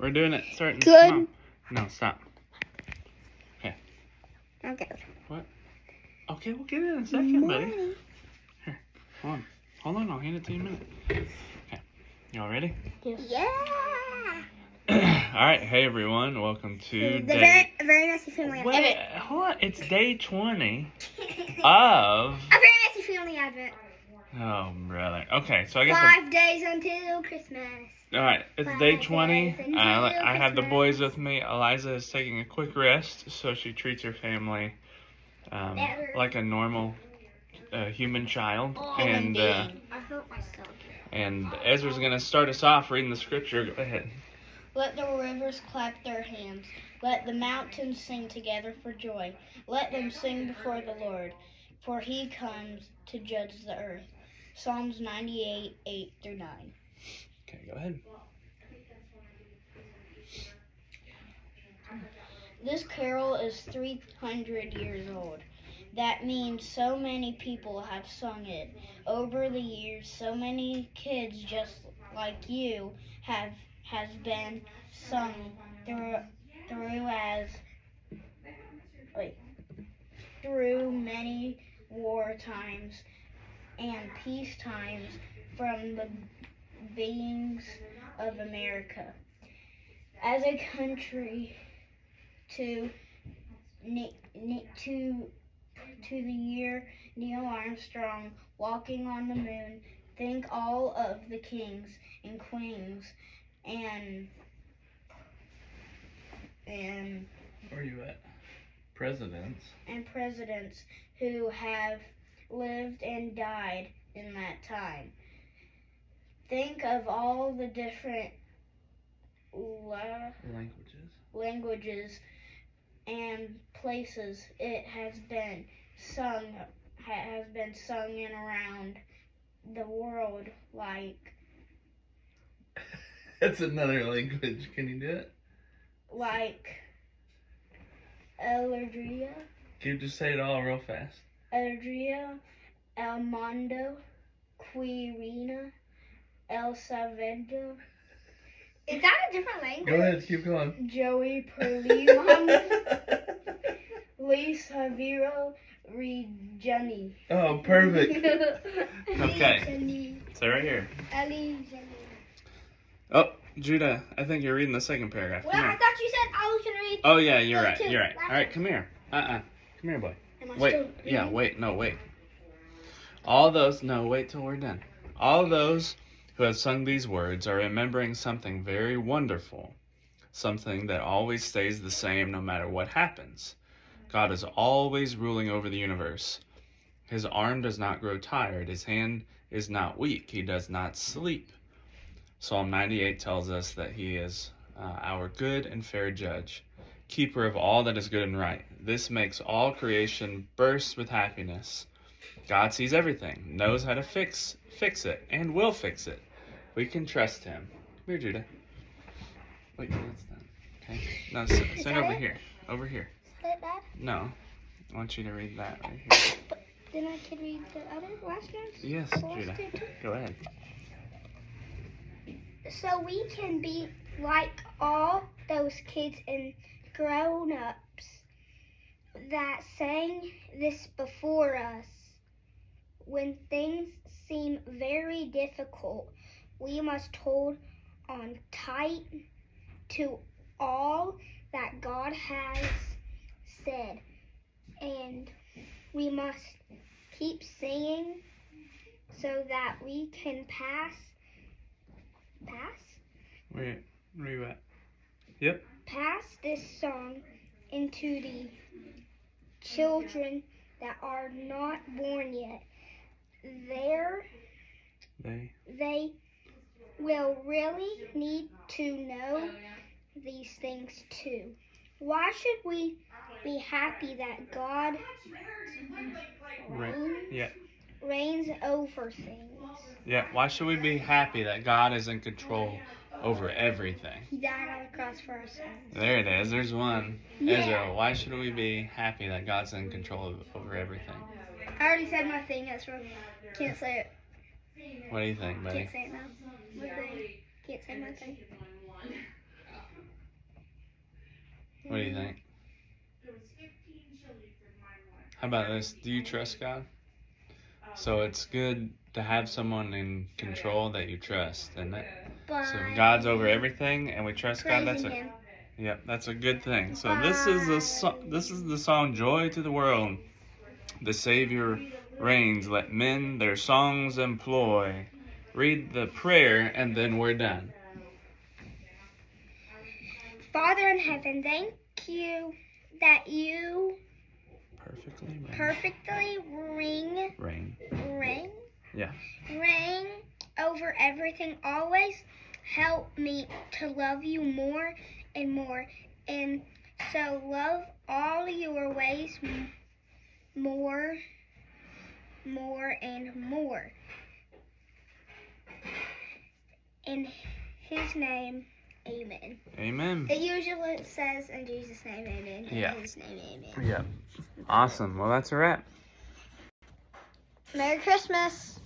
We're doing it. Starting. Good. Come. No, stop. Okay. Okay, What? Okay, we'll get it in a second, buddy. Morning. Hold on. Hold on. I'll hand it to you in a minute. Okay. Y'all ready? Yeah. All right. Hey, everyone. Welcome to The day. very, very messy family Wait, advent. hold on. It's day 20 of. very messy family advent. Oh, brother. Okay, so I guess. the- Five days until Christmas. All right, it's Five day 20. Uh, I have the boys with me. Eliza is taking a quick rest, so she treats her family um, like a normal uh, human child. Oh, and uh, I hurt myself. and Ezra's gonna start us off reading the scripture. Go ahead. Let the rivers clap their hands. Let the mountains sing together for joy. Let them sing before the Lord, for he comes to judge the earth. Psalms 98, 8 through 9. Okay, go ahead. This carol is 300 years old. That means so many people have sung it. Over the years, so many kids just like you have has been sung through through as wait through many war times and peace times from the beings of America. As a country to to to the year Neil Armstrong walking on the moon. Think all of the kings and queens and and Where are you at? Presidents. and presidents who have lived and died in that time. Think of all the different la- Languages. languages and places it has been sung has been sung in around the world like That's another language. Can you do it? like Eladria, Can you just say it all real fast? Eladria, El Mondo, Quirina, El Salvador, Is that a different language? Go ahead, keep going. Joey Perlimon, Lisa Vero, Reggiani. oh, perfect. Okay. Jenny, So right here. Ali, Jenny. Oh, Judah, I think you're reading the second paragraph. Well, I thought you said I was gonna read. Oh yeah, you're right. to You're right. All right, come here. Uh-uh. Come here, boy. Am I Wait. still Yeah, wait. No, wait. All those. No, wait till we're done. All those who have sung these words are remembering something very wonderful, something that always stays the same no matter what happens. God is always ruling over the universe. His arm does not grow tired. His hand is not weak. He does not sleep. Psalm 98 tells us that He is uh, our good and fair judge, keeper of all that is good and right. This makes all creation burst with happiness. God sees everything, knows how to fix fix it, and will fix it. We can trust Him. Come here, Judah. Wait it's done. Okay. No, sit, sit over it? here. Over here. Is that bad? No. I want you to read that right here. But Then I could read the other last ones. Yes, Judah. Go ahead. So we can be like all those kids and grown-ups that sang this before us. When things seem very difficult, we must hold on tight to all that God has said. And we must keep singing so that we can pass pass Wait, where you at? Yep. pass this song into the children that are not born yet. There They. they will really need to know these things too. Why should we be happy that God reigns, Yeah. reigns over things? Yeah. Why should we be happy that God is in control over everything? He died on the cross for our sins. There it is. There's one. Yeah. Ezra, why should we be happy that God's in control of, over everything? I already said my thing. That's wrong. Can't say it. What do you think, buddy? Can't say it now. My thing. Can't say my thing. What do you think? How about this? Do you trust God? So it's good to have someone in control that you trust, and that so God's over everything, and we trust God. That's a Him. Yep, that's a good thing. So this is the so- this is the song "Joy to the World." The Savior reigns. Let men their songs employ. Read the prayer, and then we're done. Father in heaven, thank you that you Perfectly reign. perfectly ring, ring, Yeah. reign over everything. Always help me to love you more and more, and so love all your ways more, more and more. In His name, Amen. Amen. It usually says in Jesus' name, Amen. In Yeah. His name, Amen. Yep. Awesome. Well, that's a wrap. Merry Christmas.